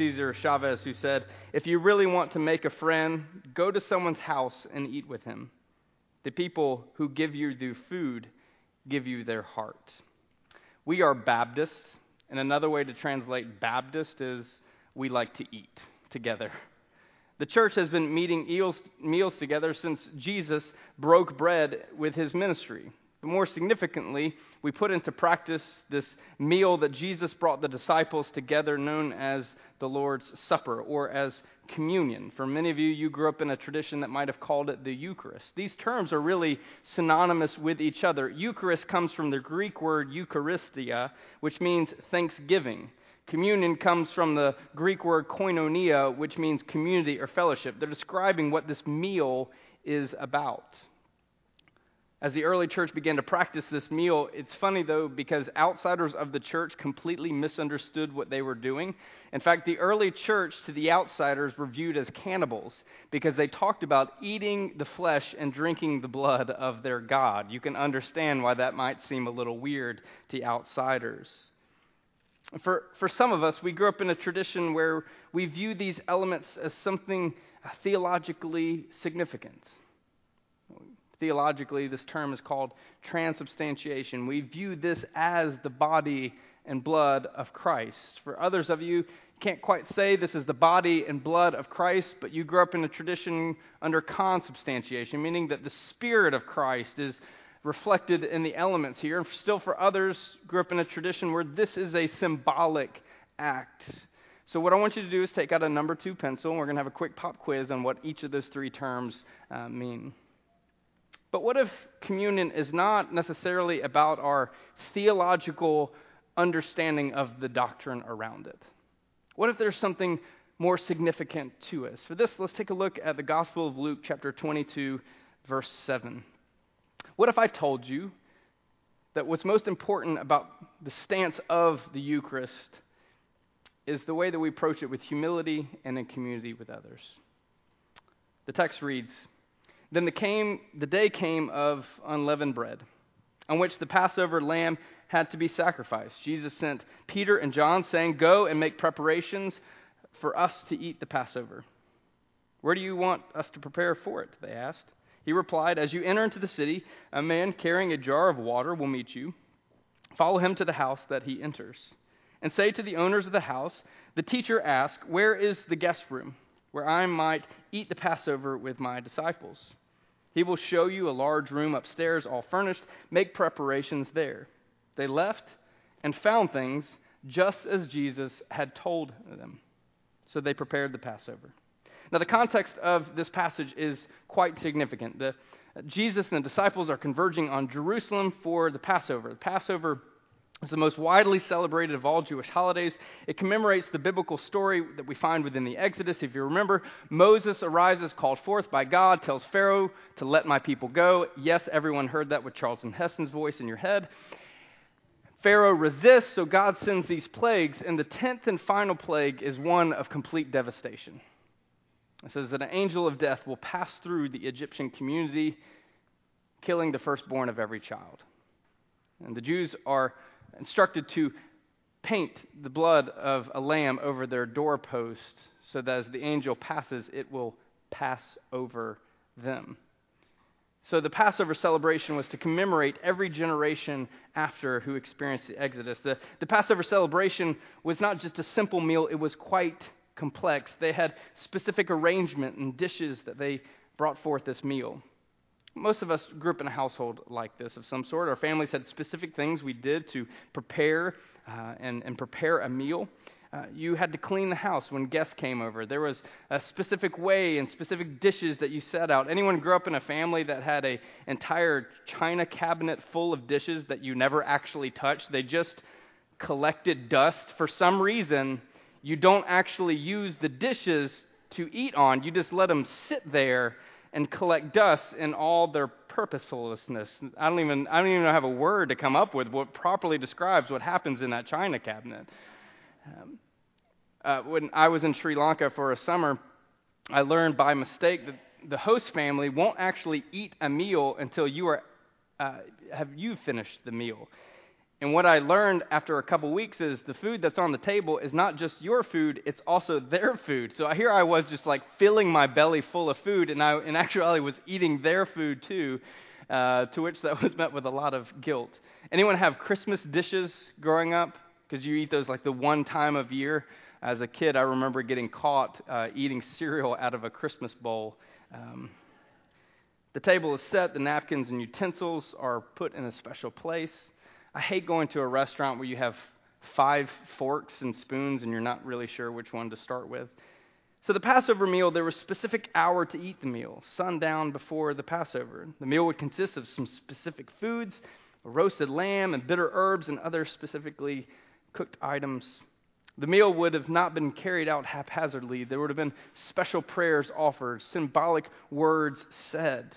Cesar Chavez who said, If you really want to make a friend, go to someone's house and eat with him. The people who give you the food give you their heart. We are Baptists, and another way to translate Baptist is we like to eat together. The church has been meeting meals together since Jesus broke bread with his ministry. But more significantly, we put into practice this meal that Jesus brought the disciples together, known as the Lord's Supper or as communion. For many of you, you grew up in a tradition that might have called it the Eucharist. These terms are really synonymous with each other. Eucharist comes from the Greek word Eucharistia, which means thanksgiving. Communion comes from the Greek word koinonia, which means community or fellowship. They're describing what this meal is about as the early church began to practice this meal, it's funny though, because outsiders of the church completely misunderstood what they were doing. In fact, the early church to the outsiders were viewed as cannibals because they talked about eating the flesh and drinking the blood of their God. You can understand why that might seem a little weird to outsiders. For, for some of us, we grew up in a tradition where we view these elements as something uh, theologically significant. Theologically, this term is called transubstantiation. We view this as the body and blood of Christ. For others of you, can't quite say this is the body and blood of Christ, but you grew up in a tradition under consubstantiation, meaning that the Spirit of Christ is reflected in the elements here. And still, for others, grew up in a tradition where this is a symbolic act. So, what I want you to do is take out a number two pencil, and we're going to have a quick pop quiz on what each of those three terms uh, mean. But what if communion is not necessarily about our theological understanding of the doctrine around it? What if there's something more significant to us? For this, let's take a look at the Gospel of Luke, chapter 22, verse 7. What if I told you that what's most important about the stance of the Eucharist is the way that we approach it with humility and in community with others? The text reads, then the, came, the day came of unleavened bread, on which the Passover lamb had to be sacrificed. Jesus sent Peter and John, saying, Go and make preparations for us to eat the Passover. Where do you want us to prepare for it? They asked. He replied, As you enter into the city, a man carrying a jar of water will meet you. Follow him to the house that he enters. And say to the owners of the house, The teacher asks, Where is the guest room, where I might eat the Passover with my disciples? He will show you a large room upstairs, all furnished. Make preparations there. They left and found things just as Jesus had told them. So they prepared the Passover. Now, the context of this passage is quite significant. The, Jesus and the disciples are converging on Jerusalem for the Passover. The Passover it's the most widely celebrated of all Jewish holidays. It commemorates the biblical story that we find within the Exodus. If you remember, Moses arises, called forth by God, tells Pharaoh to let my people go. Yes, everyone heard that with Charlton Heston's voice in your head. Pharaoh resists, so God sends these plagues, and the tenth and final plague is one of complete devastation. It says that an angel of death will pass through the Egyptian community, killing the firstborn of every child. And the Jews are instructed to paint the blood of a lamb over their doorpost so that as the angel passes, it will pass over them. So the Passover celebration was to commemorate every generation after who experienced the Exodus. The, the Passover celebration was not just a simple meal, it was quite complex. They had specific arrangement and dishes that they brought forth this meal. Most of us grew up in a household like this of some sort. Our families had specific things we did to prepare uh, and, and prepare a meal. Uh, you had to clean the house when guests came over. There was a specific way and specific dishes that you set out. Anyone grew up in a family that had an entire china cabinet full of dishes that you never actually touched? They just collected dust. For some reason, you don't actually use the dishes to eat on, you just let them sit there and collect dust in all their purposefulness. I don't even I don't even have a word to come up with what properly describes what happens in that china cabinet. Um, uh, when I was in Sri Lanka for a summer, I learned by mistake that the host family won't actually eat a meal until you are uh, have you finished the meal. And what I learned after a couple weeks is the food that's on the table is not just your food, it's also their food. So here I was just like filling my belly full of food, and I, in actuality, was eating their food too, uh, to which that was met with a lot of guilt. Anyone have Christmas dishes growing up? Because you eat those like the one time of year. As a kid, I remember getting caught uh, eating cereal out of a Christmas bowl. Um, the table is set, the napkins and utensils are put in a special place. I hate going to a restaurant where you have five forks and spoons and you're not really sure which one to start with. So, the Passover meal, there was a specific hour to eat the meal, sundown before the Passover. The meal would consist of some specific foods, roasted lamb and bitter herbs and other specifically cooked items. The meal would have not been carried out haphazardly. There would have been special prayers offered, symbolic words said.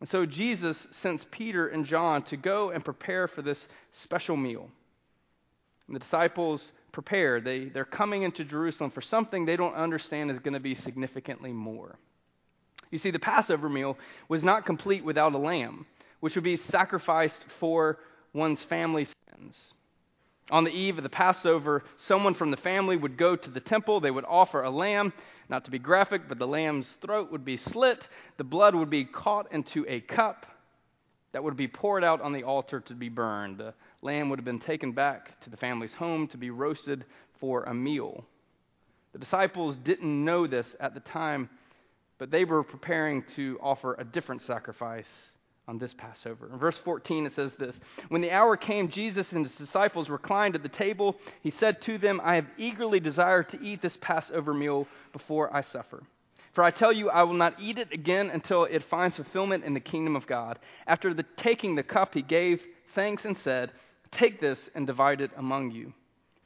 And so Jesus sends Peter and John to go and prepare for this special meal. And the disciples prepare. They, they're coming into Jerusalem for something they don't understand is going to be significantly more. You see, the Passover meal was not complete without a lamb, which would be sacrificed for one's family sins. On the eve of the Passover, someone from the family would go to the temple. They would offer a lamb, not to be graphic, but the lamb's throat would be slit. The blood would be caught into a cup that would be poured out on the altar to be burned. The lamb would have been taken back to the family's home to be roasted for a meal. The disciples didn't know this at the time, but they were preparing to offer a different sacrifice on this Passover. In verse 14, it says this When the hour came, Jesus and his disciples reclined at the table. He said to them, I have eagerly desired to eat this Passover meal before I suffer. For I tell you, I will not eat it again until it finds fulfillment in the kingdom of God. After the, taking the cup, he gave thanks and said, Take this and divide it among you.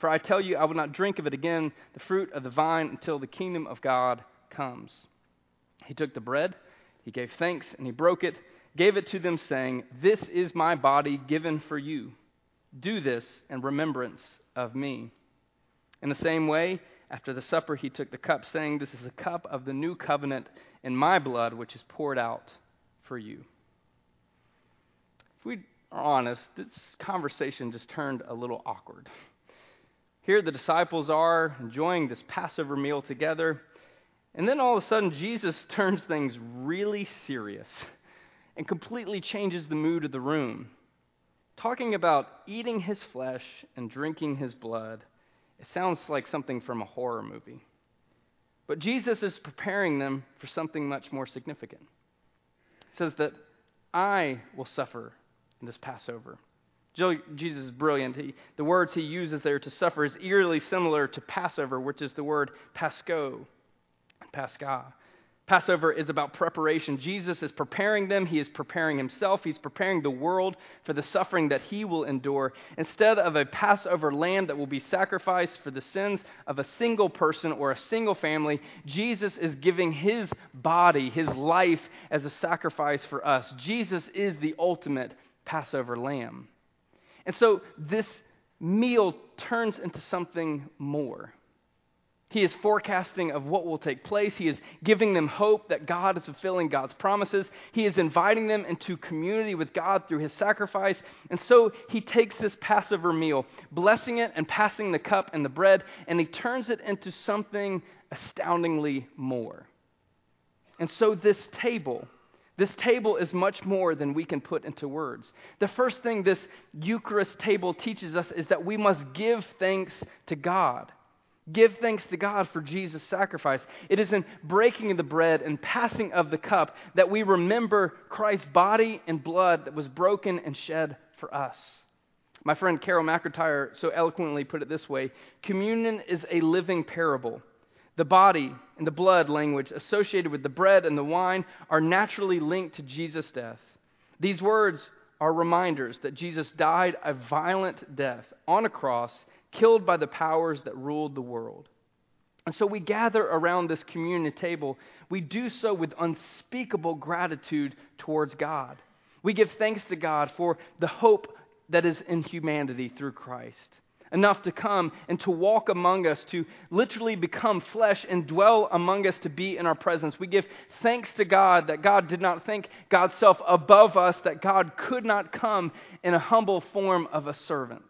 For I tell you, I will not drink of it again, the fruit of the vine, until the kingdom of God comes. He took the bread, he gave thanks, and he broke it gave it to them, saying, This is my body given for you. Do this in remembrance of me. In the same way, after the supper, he took the cup, saying, This is the cup of the new covenant in my blood, which is poured out for you. If we are honest, this conversation just turned a little awkward. Here the disciples are enjoying this Passover meal together, and then all of a sudden Jesus turns things really serious and completely changes the mood of the room. Talking about eating his flesh and drinking his blood, it sounds like something from a horror movie. But Jesus is preparing them for something much more significant. He says that I will suffer in this Passover. Jesus is brilliant. He, the words he uses there to suffer is eerily similar to Passover, which is the word pasco, pascha. Passover is about preparation. Jesus is preparing them. He is preparing himself. He's preparing the world for the suffering that he will endure. Instead of a Passover lamb that will be sacrificed for the sins of a single person or a single family, Jesus is giving his body, his life, as a sacrifice for us. Jesus is the ultimate Passover lamb. And so this meal turns into something more. He is forecasting of what will take place. He is giving them hope that God is fulfilling God's promises. He is inviting them into community with God through his sacrifice. And so he takes this Passover meal, blessing it and passing the cup and the bread, and he turns it into something astoundingly more. And so this table, this table is much more than we can put into words. The first thing this Eucharist table teaches us is that we must give thanks to God. Give thanks to God for Jesus' sacrifice. It is in breaking of the bread and passing of the cup that we remember Christ's body and blood that was broken and shed for us. My friend Carol McIntyre so eloquently put it this way Communion is a living parable. The body and the blood language associated with the bread and the wine are naturally linked to Jesus' death. These words are reminders that Jesus died a violent death on a cross killed by the powers that ruled the world. And so we gather around this communion table. We do so with unspeakable gratitude towards God. We give thanks to God for the hope that is in humanity through Christ. Enough to come and to walk among us, to literally become flesh and dwell among us to be in our presence. We give thanks to God that God did not think God's self above us, that God could not come in a humble form of a servant.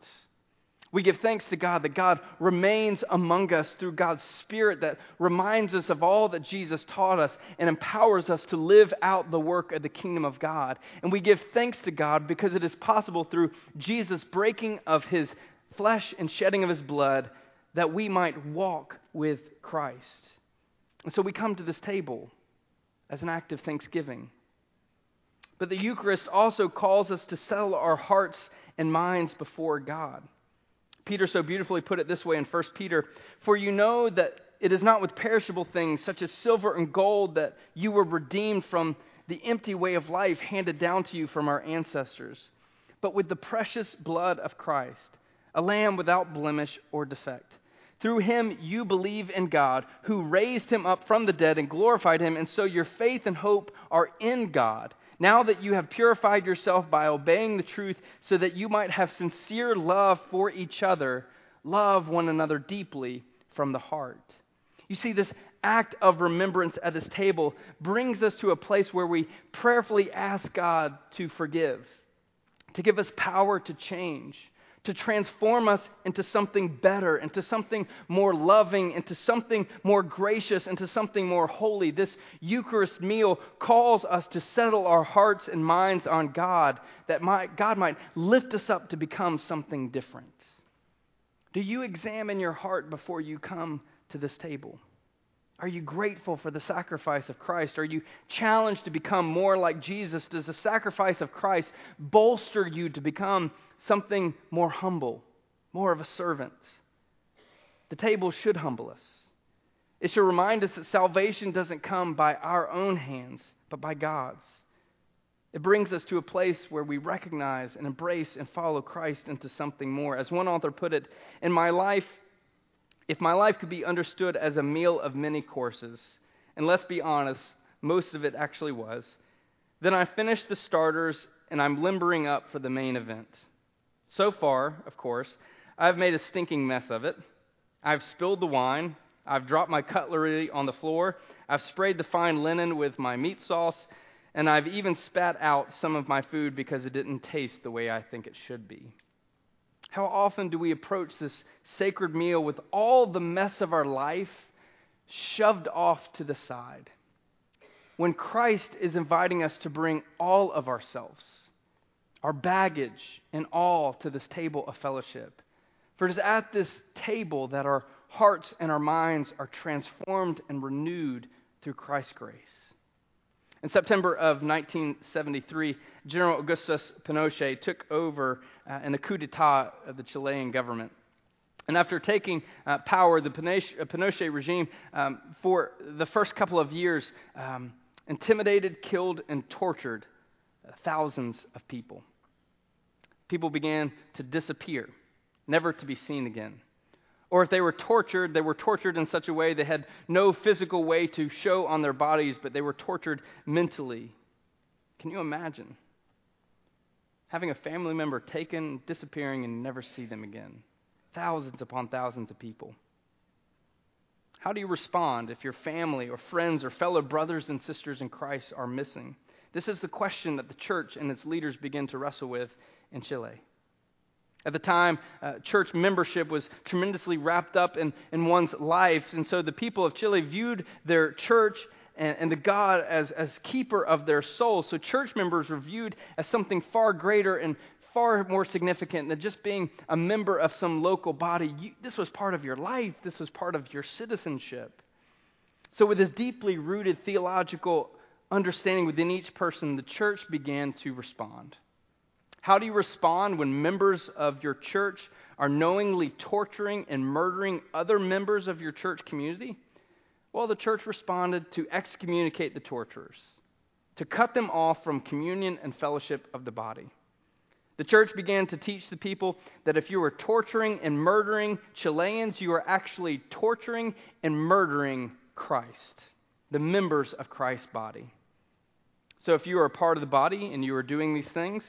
We give thanks to God that God remains among us through God's Spirit that reminds us of all that Jesus taught us and empowers us to live out the work of the kingdom of God. And we give thanks to God because it is possible through Jesus' breaking of his flesh and shedding of his blood that we might walk with Christ. And so we come to this table as an act of thanksgiving. But the Eucharist also calls us to settle our hearts and minds before God. Peter so beautifully put it this way in 1 Peter For you know that it is not with perishable things, such as silver and gold, that you were redeemed from the empty way of life handed down to you from our ancestors, but with the precious blood of Christ, a lamb without blemish or defect. Through him you believe in God, who raised him up from the dead and glorified him, and so your faith and hope are in God. Now that you have purified yourself by obeying the truth, so that you might have sincere love for each other, love one another deeply from the heart. You see, this act of remembrance at this table brings us to a place where we prayerfully ask God to forgive, to give us power to change to transform us into something better, into something more loving, into something more gracious, into something more holy. This Eucharist meal calls us to settle our hearts and minds on God, that might, God might lift us up to become something different. Do you examine your heart before you come to this table? Are you grateful for the sacrifice of Christ? Are you challenged to become more like Jesus? Does the sacrifice of Christ bolster you to become something more humble, more of a servant. The table should humble us. It should remind us that salvation doesn't come by our own hands, but by God's. It brings us to a place where we recognize and embrace and follow Christ into something more. As one author put it, in my life, if my life could be understood as a meal of many courses, and let's be honest, most of it actually was, then I finished the starters and I'm limbering up for the main event. So far, of course, I've made a stinking mess of it. I've spilled the wine. I've dropped my cutlery on the floor. I've sprayed the fine linen with my meat sauce. And I've even spat out some of my food because it didn't taste the way I think it should be. How often do we approach this sacred meal with all the mess of our life shoved off to the side? When Christ is inviting us to bring all of ourselves our baggage, and all to this table of fellowship. For it is at this table that our hearts and our minds are transformed and renewed through Christ's grace. In September of 1973, General Augustus Pinochet took over uh, in the coup d'etat of the Chilean government. And after taking uh, power, the Pinochet, uh, regime, um, for the first couple of years, um, intimidated, killed, and tortured thousands of people people began to disappear, never to be seen again. Or if they were tortured, they were tortured in such a way they had no physical way to show on their bodies, but they were tortured mentally. Can you imagine? Having a family member taken, disappearing, and never see them again. Thousands upon thousands of people. How do you respond if your family or friends or fellow brothers and sisters in Christ are missing? This is the question that the church and its leaders begin to wrestle with in Chile. At the time, uh, church membership was tremendously wrapped up in, in one's life, and so the people of Chile viewed their church and, and the God as, as keeper of their souls. So church members were viewed as something far greater and far more significant than just being a member of some local body. You, this was part of your life, this was part of your citizenship. So, with this deeply rooted theological understanding within each person, the church began to respond. How do you respond when members of your church are knowingly torturing and murdering other members of your church community? Well, the church responded to excommunicate the torturers, to cut them off from communion and fellowship of the body. The church began to teach the people that if you were torturing and murdering Chileans, you were actually torturing and murdering Christ, the members of Christ's body. So if you are a part of the body and you are doing these things,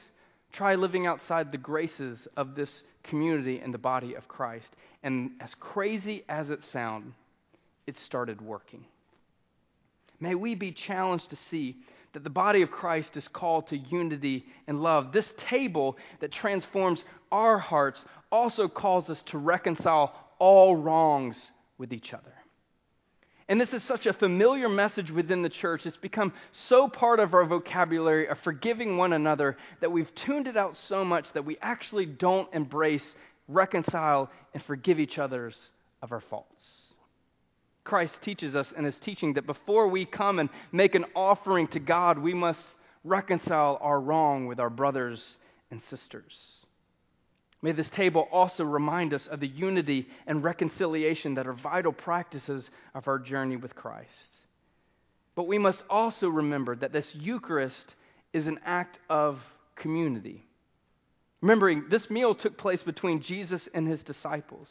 try living outside the graces of this community and the body of Christ. And as crazy as it sounds, it started working. May we be challenged to see that the body of Christ is called to unity and love. This table that transforms our hearts also calls us to reconcile all wrongs with each other. And this is such a familiar message within the church. It's become so part of our vocabulary of forgiving one another that we've tuned it out so much that we actually don't embrace, reconcile, and forgive each other's of our faults. Christ teaches us in his teaching that before we come and make an offering to God, we must reconcile our wrong with our brothers and sisters. May this table also remind us of the unity and reconciliation that are vital practices of our journey with Christ. But we must also remember that this Eucharist is an act of community. Remembering, this meal took place between Jesus and his disciples.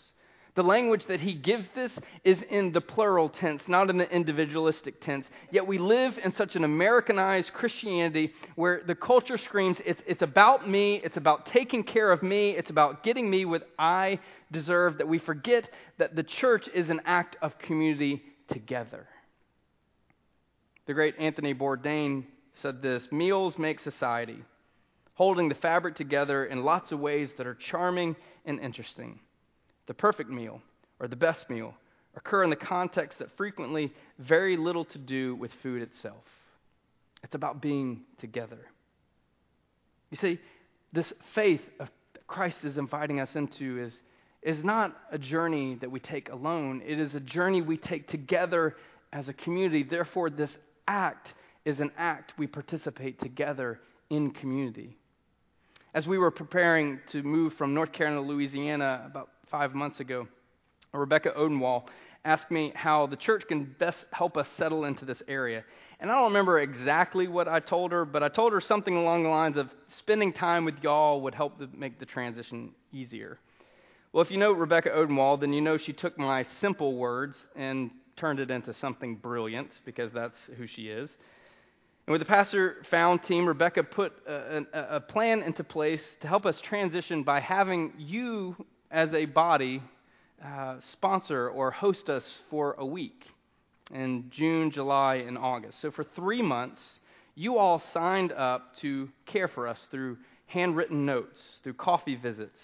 The language that he gives this is in the plural tense, not in the individualistic tense. Yet we live in such an Americanized Christianity where the culture screams, it's, it's about me, it's about taking care of me, it's about getting me what I deserve, that we forget that the church is an act of community together. The great Anthony Bourdain said this Meals make society, holding the fabric together in lots of ways that are charming and interesting the perfect meal, or the best meal, occur in the context that frequently very little to do with food itself. It's about being together. You see, this faith of Christ is inviting us into is, is not a journey that we take alone. It is a journey we take together as a community. Therefore, this act is an act we participate together in community. As we were preparing to move from North Carolina to Louisiana about five months ago, Rebecca Odenwall asked me how the church can best help us settle into this area. And I don't remember exactly what I told her, but I told her something along the lines of spending time with y'all would help make the transition easier. Well, if you know Rebecca Odenwall, then you know she took my simple words and turned it into something brilliant because that's who she is. And with the Pastor Found team, Rebecca put a, a, a plan into place to help us transition by having you as a body, uh, sponsor or host us for a week in June, July, and August. So for three months, you all signed up to care for us through handwritten notes, through coffee visits,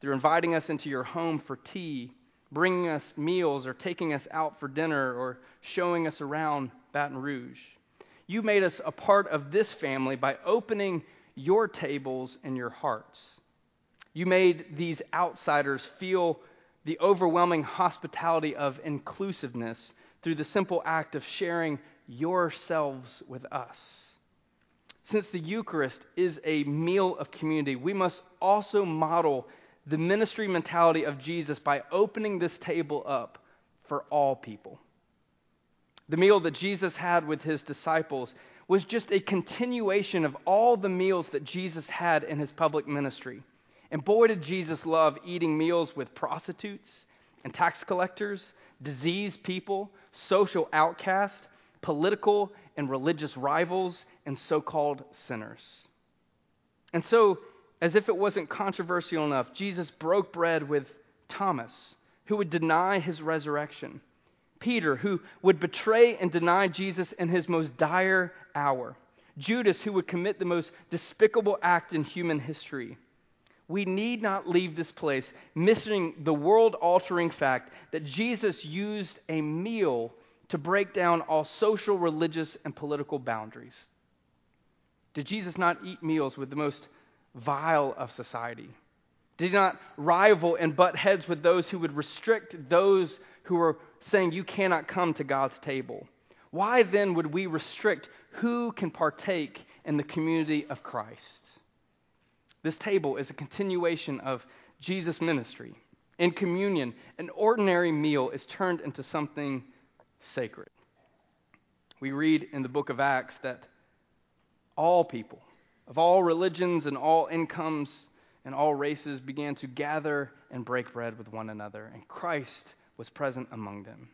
through inviting us into your home for tea, bringing us meals, or taking us out for dinner, or showing us around Baton Rouge. You made us a part of this family by opening your tables and your hearts. You made these outsiders feel the overwhelming hospitality of inclusiveness through the simple act of sharing yourselves with us. Since the Eucharist is a meal of community, we must also model the ministry mentality of Jesus by opening this table up for all people. The meal that Jesus had with his disciples was just a continuation of all the meals that Jesus had in his public ministry. And boy, did Jesus love eating meals with prostitutes and tax collectors, diseased people, social outcasts, political and religious rivals, and so called sinners. And so, as if it wasn't controversial enough, Jesus broke bread with Thomas, who would deny his resurrection, Peter, who would betray and deny Jesus in his most dire hour, Judas, who would commit the most despicable act in human history we need not leave this place missing the world altering fact that Jesus used a meal to break down all social, religious, and political boundaries. Did Jesus not eat meals with the most vile of society? Did he not rival and butt heads with those who would restrict those who were saying you cannot come to God's table? Why then would we restrict who can partake in the community of Christ? This table is a continuation of Jesus' ministry. In communion, an ordinary meal is turned into something sacred. We read in the book of Acts that all people, of all religions and all incomes, and all races began to gather and break bread with one another, and Christ was present among them.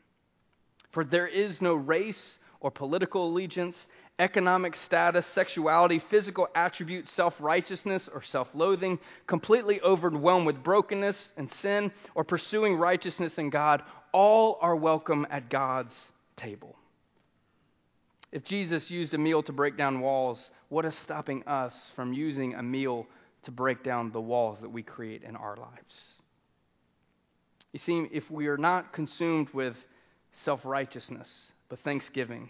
For there is no race or political allegiance, economic status, sexuality, physical attributes, self righteousness, or self loathing, completely overwhelmed with brokenness and sin, or pursuing righteousness in God, all are welcome at God's table. If Jesus used a meal to break down walls, what is stopping us from using a meal to break down the walls that we create in our lives? You see, if we are not consumed with self righteousness, but thanksgiving,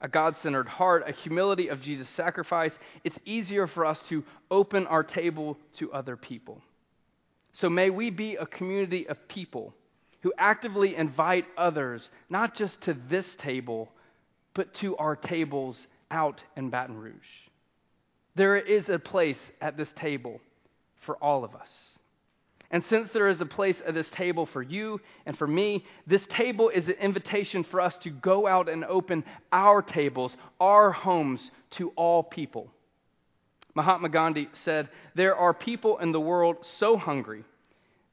a God centered heart, a humility of Jesus' sacrifice, it's easier for us to open our table to other people. So may we be a community of people who actively invite others, not just to this table, but to our tables out in Baton Rouge. There is a place at this table for all of us. And since there is a place at this table for you and for me, this table is an invitation for us to go out and open our tables, our homes to all people. Mahatma Gandhi said, There are people in the world so hungry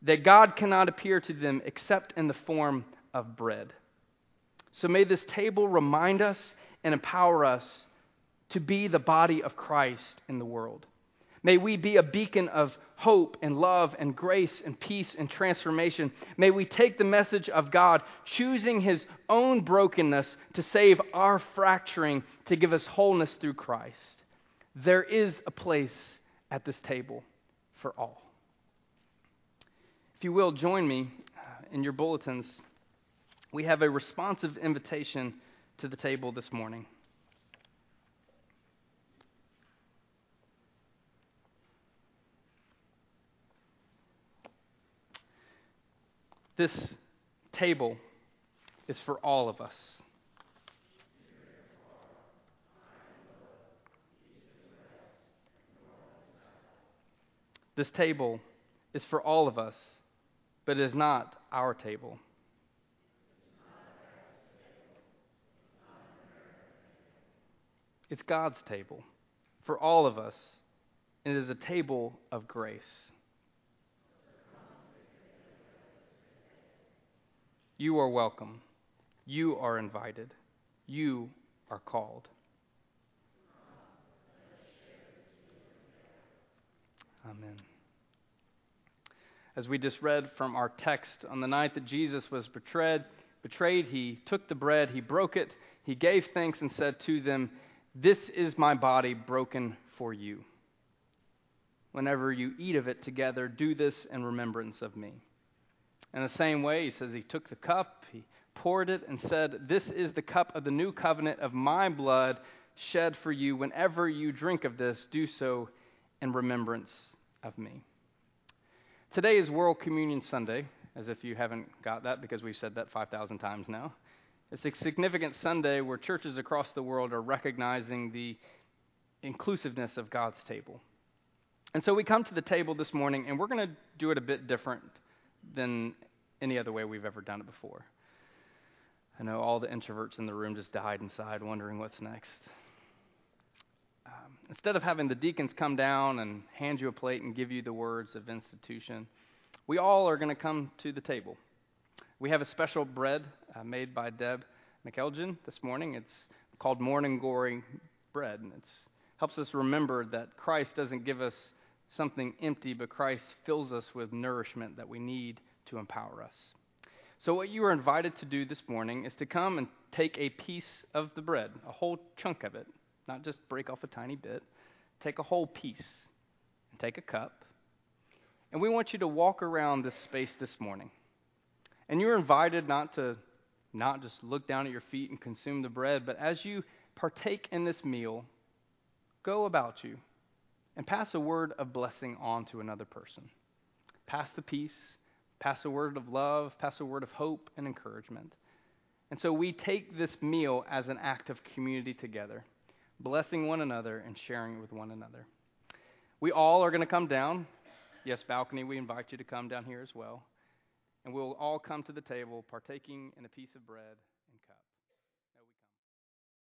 that God cannot appear to them except in the form of bread. So may this table remind us and empower us to be the body of Christ in the world. May we be a beacon of hope and love and grace and peace and transformation. May we take the message of God, choosing his own brokenness to save our fracturing, to give us wholeness through Christ. There is a place at this table for all. If you will, join me uh, in your bulletins. We have a responsive invitation to the table this morning. This table is for all of us. This table is for all of us, but it is not our table. It's God's table for all of us, and it is a table of grace. You are welcome. You are invited. You are called. Amen. As we just read from our text, on the night that Jesus was betrayed, betrayed, he took the bread, he broke it, he gave thanks and said to them, "This is my body broken for you. Whenever you eat of it together, do this in remembrance of me." In the same way, he says he took the cup, he poured it, and said, This is the cup of the new covenant of my blood shed for you. Whenever you drink of this, do so in remembrance of me. Today is World Communion Sunday, as if you haven't got that because we've said that 5,000 times now. It's a significant Sunday where churches across the world are recognizing the inclusiveness of God's table. And so we come to the table this morning, and we're going to do it a bit different than any other way we've ever done it before. I know all the introverts in the room just died inside, wondering what's next. Um, instead of having the deacons come down and hand you a plate and give you the words of institution, we all are going to come to the table. We have a special bread uh, made by Deb McElgin this morning. It's called Morning Glory Bread, and it helps us remember that Christ doesn't give us something empty, but Christ fills us with nourishment that we need to empower us. So, what you are invited to do this morning is to come and take a piece of the bread, a whole chunk of it, not just break off a tiny bit. Take a whole piece and take a cup. And we want you to walk around this space this morning. And you're invited not to not just look down at your feet and consume the bread, but as you partake in this meal, go about you and pass a word of blessing on to another person. Pass the peace, pass a word of love, pass a word of hope and encouragement. And so we take this meal as an act of community together, blessing one another and sharing it with one another. We all are going to come down. Yes, balcony, we invite you to come down here as well. And we'll all come to the table partaking in a piece of bread.